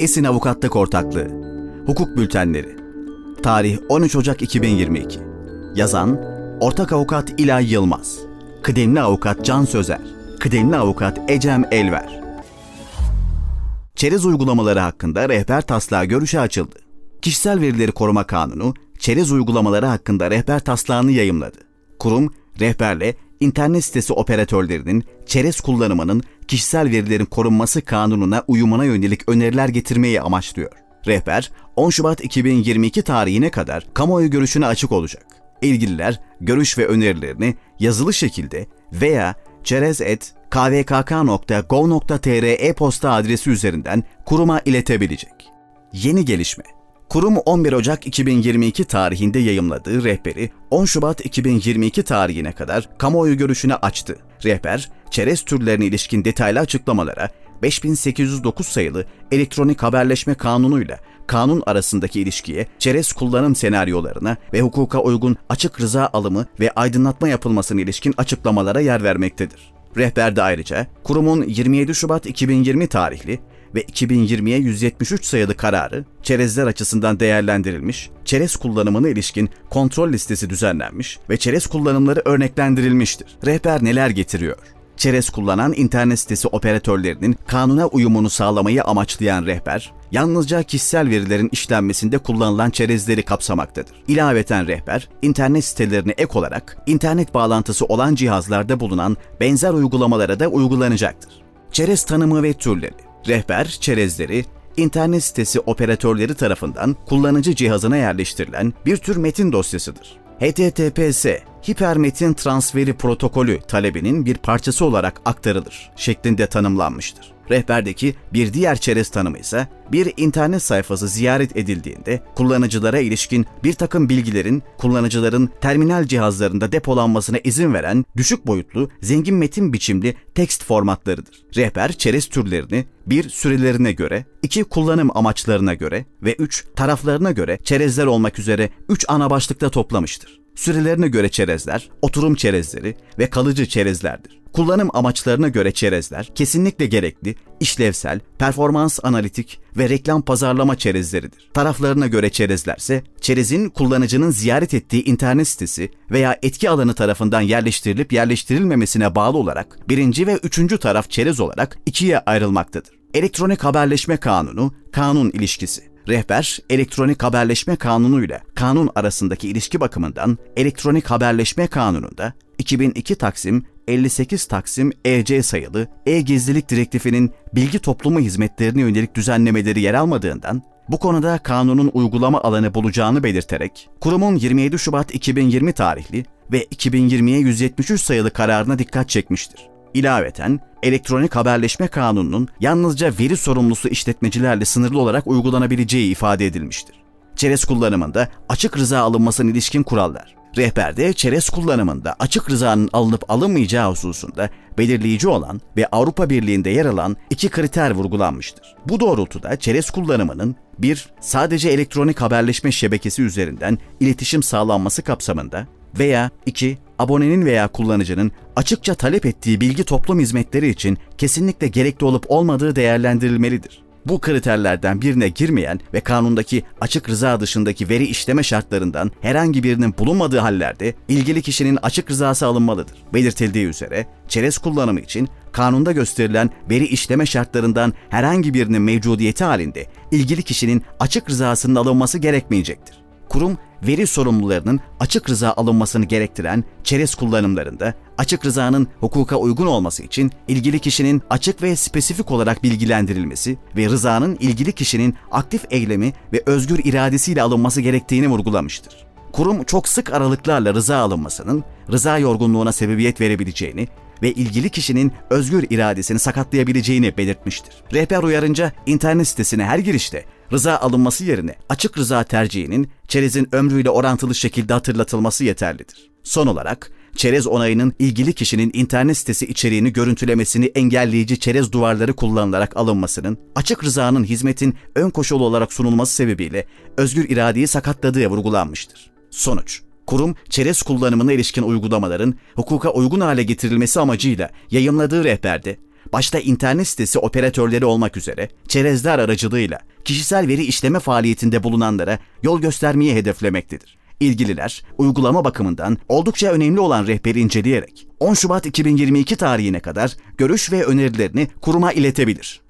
Esin Avukatlık Ortaklığı. Hukuk Bültenleri. Tarih 13 Ocak 2022 Yazan Ortak Avukat İlay Yılmaz. Kıdemli Avukat Can Sözer. Kıdemli Avukat Ecem Elver. Çerez uygulamaları hakkında rehber taslağı görüşe açıldı. Kişisel Verileri Koruma Kanunu, çerez uygulamaları hakkında rehber taslağını yayımladı. Kurum, rehberle internet sitesi operatörlerinin çerez kullanımının kişisel verilerin korunması kanununa uyumuna yönelik öneriler getirmeyi amaçlıyor. Rehber 10 Şubat 2022 tarihine kadar kamuoyu görüşüne açık olacak. İlgililer görüş ve önerilerini yazılı şekilde veya çerez.kvkk.gov.tr e-posta adresi üzerinden kuruma iletebilecek. Yeni gelişme Kurum 11 Ocak 2022 tarihinde yayımladığı rehberi 10 Şubat 2022 tarihine kadar kamuoyu görüşüne açtı. Rehber, çerez türlerine ilişkin detaylı açıklamalara 5809 sayılı elektronik haberleşme kanunuyla kanun arasındaki ilişkiye, çerez kullanım senaryolarına ve hukuka uygun açık rıza alımı ve aydınlatma yapılmasına ilişkin açıklamalara yer vermektedir. Rehberde ayrıca kurumun 27 Şubat 2020 tarihli ve 2020'ye 173 sayılı kararı çerezler açısından değerlendirilmiş, çerez kullanımına ilişkin kontrol listesi düzenlenmiş ve çerez kullanımları örneklendirilmiştir. Rehber neler getiriyor? Çerez kullanan internet sitesi operatörlerinin kanuna uyumunu sağlamayı amaçlayan rehber, yalnızca kişisel verilerin işlenmesinde kullanılan çerezleri kapsamaktadır. İlaveten rehber, internet sitelerine ek olarak internet bağlantısı olan cihazlarda bulunan benzer uygulamalara da uygulanacaktır. Çerez tanımı ve türleri Rehber, çerezleri internet sitesi operatörleri tarafından kullanıcı cihazına yerleştirilen bir tür metin dosyasıdır. HTTPS, hipermetin transferi protokolü talebinin bir parçası olarak aktarılır şeklinde tanımlanmıştır. Rehberdeki bir diğer çerez tanımı ise bir internet sayfası ziyaret edildiğinde kullanıcılara ilişkin bir takım bilgilerin kullanıcıların terminal cihazlarında depolanmasına izin veren düşük boyutlu, zengin metin biçimli tekst formatlarıdır. Rehber çerez türlerini bir sürelerine göre, iki kullanım amaçlarına göre ve üç taraflarına göre çerezler olmak üzere üç ana başlıkta toplamıştır. Sürelerine göre çerezler, oturum çerezleri ve kalıcı çerezlerdir. Kullanım amaçlarına göre çerezler kesinlikle gerekli, işlevsel, performans analitik ve reklam pazarlama çerezleridir. Taraflarına göre çerezlerse, çerezin kullanıcının ziyaret ettiği internet sitesi veya etki alanı tarafından yerleştirilip yerleştirilmemesine bağlı olarak birinci ve üçüncü taraf çerez olarak ikiye ayrılmaktadır. Elektronik Haberleşme Kanunu, kanun ilişkisi. Rehber, elektronik haberleşme kanunuyla kanun arasındaki ilişki bakımından elektronik haberleşme kanununda 2002 Taksim 58 Taksim EC sayılı e-gizlilik direktifinin bilgi toplumu hizmetlerine yönelik düzenlemeleri yer almadığından bu konuda kanunun uygulama alanı bulacağını belirterek kurumun 27 Şubat 2020 tarihli ve 2020'ye 173 sayılı kararına dikkat çekmiştir. İlaveten elektronik haberleşme kanununun yalnızca veri sorumlusu işletmecilerle sınırlı olarak uygulanabileceği ifade edilmiştir. Çerez kullanımında açık rıza alınmasına ilişkin kurallar. Rehberde çerez kullanımında açık rızanın alınıp alınmayacağı hususunda belirleyici olan ve Avrupa Birliği'nde yer alan iki kriter vurgulanmıştır. Bu doğrultuda çerez kullanımının bir, sadece elektronik haberleşme şebekesi üzerinden iletişim sağlanması kapsamında veya iki, abonenin veya kullanıcının açıkça talep ettiği bilgi toplum hizmetleri için kesinlikle gerekli olup olmadığı değerlendirilmelidir. Bu kriterlerden birine girmeyen ve kanundaki açık rıza dışındaki veri işleme şartlarından herhangi birinin bulunmadığı hallerde ilgili kişinin açık rızası alınmalıdır. Belirtildiği üzere çerez kullanımı için kanunda gösterilen veri işleme şartlarından herhangi birinin mevcudiyeti halinde ilgili kişinin açık rızasının alınması gerekmeyecektir. Kurum veri sorumlularının açık rıza alınmasını gerektiren çerez kullanımlarında açık rızanın hukuka uygun olması için ilgili kişinin açık ve spesifik olarak bilgilendirilmesi ve rızanın ilgili kişinin aktif eylemi ve özgür iradesiyle alınması gerektiğini vurgulamıştır. Kurum çok sık aralıklarla rıza alınmasının rıza yorgunluğuna sebebiyet verebileceğini ve ilgili kişinin özgür iradesini sakatlayabileceğini belirtmiştir. Rehber uyarınca internet sitesine her girişte rıza alınması yerine açık rıza tercihinin çerezin ömrüyle orantılı şekilde hatırlatılması yeterlidir. Son olarak çerez onayının ilgili kişinin internet sitesi içeriğini görüntülemesini engelleyici çerez duvarları kullanılarak alınmasının, açık rızanın hizmetin ön koşulu olarak sunulması sebebiyle özgür iradeyi sakatladığı vurgulanmıştır. Sonuç Kurum, çerez kullanımına ilişkin uygulamaların hukuka uygun hale getirilmesi amacıyla yayımladığı rehberde başta internet sitesi operatörleri olmak üzere çerezler aracılığıyla kişisel veri işleme faaliyetinde bulunanlara yol göstermeyi hedeflemektedir. İlgililer uygulama bakımından oldukça önemli olan rehberi inceleyerek 10 Şubat 2022 tarihine kadar görüş ve önerilerini kuruma iletebilir.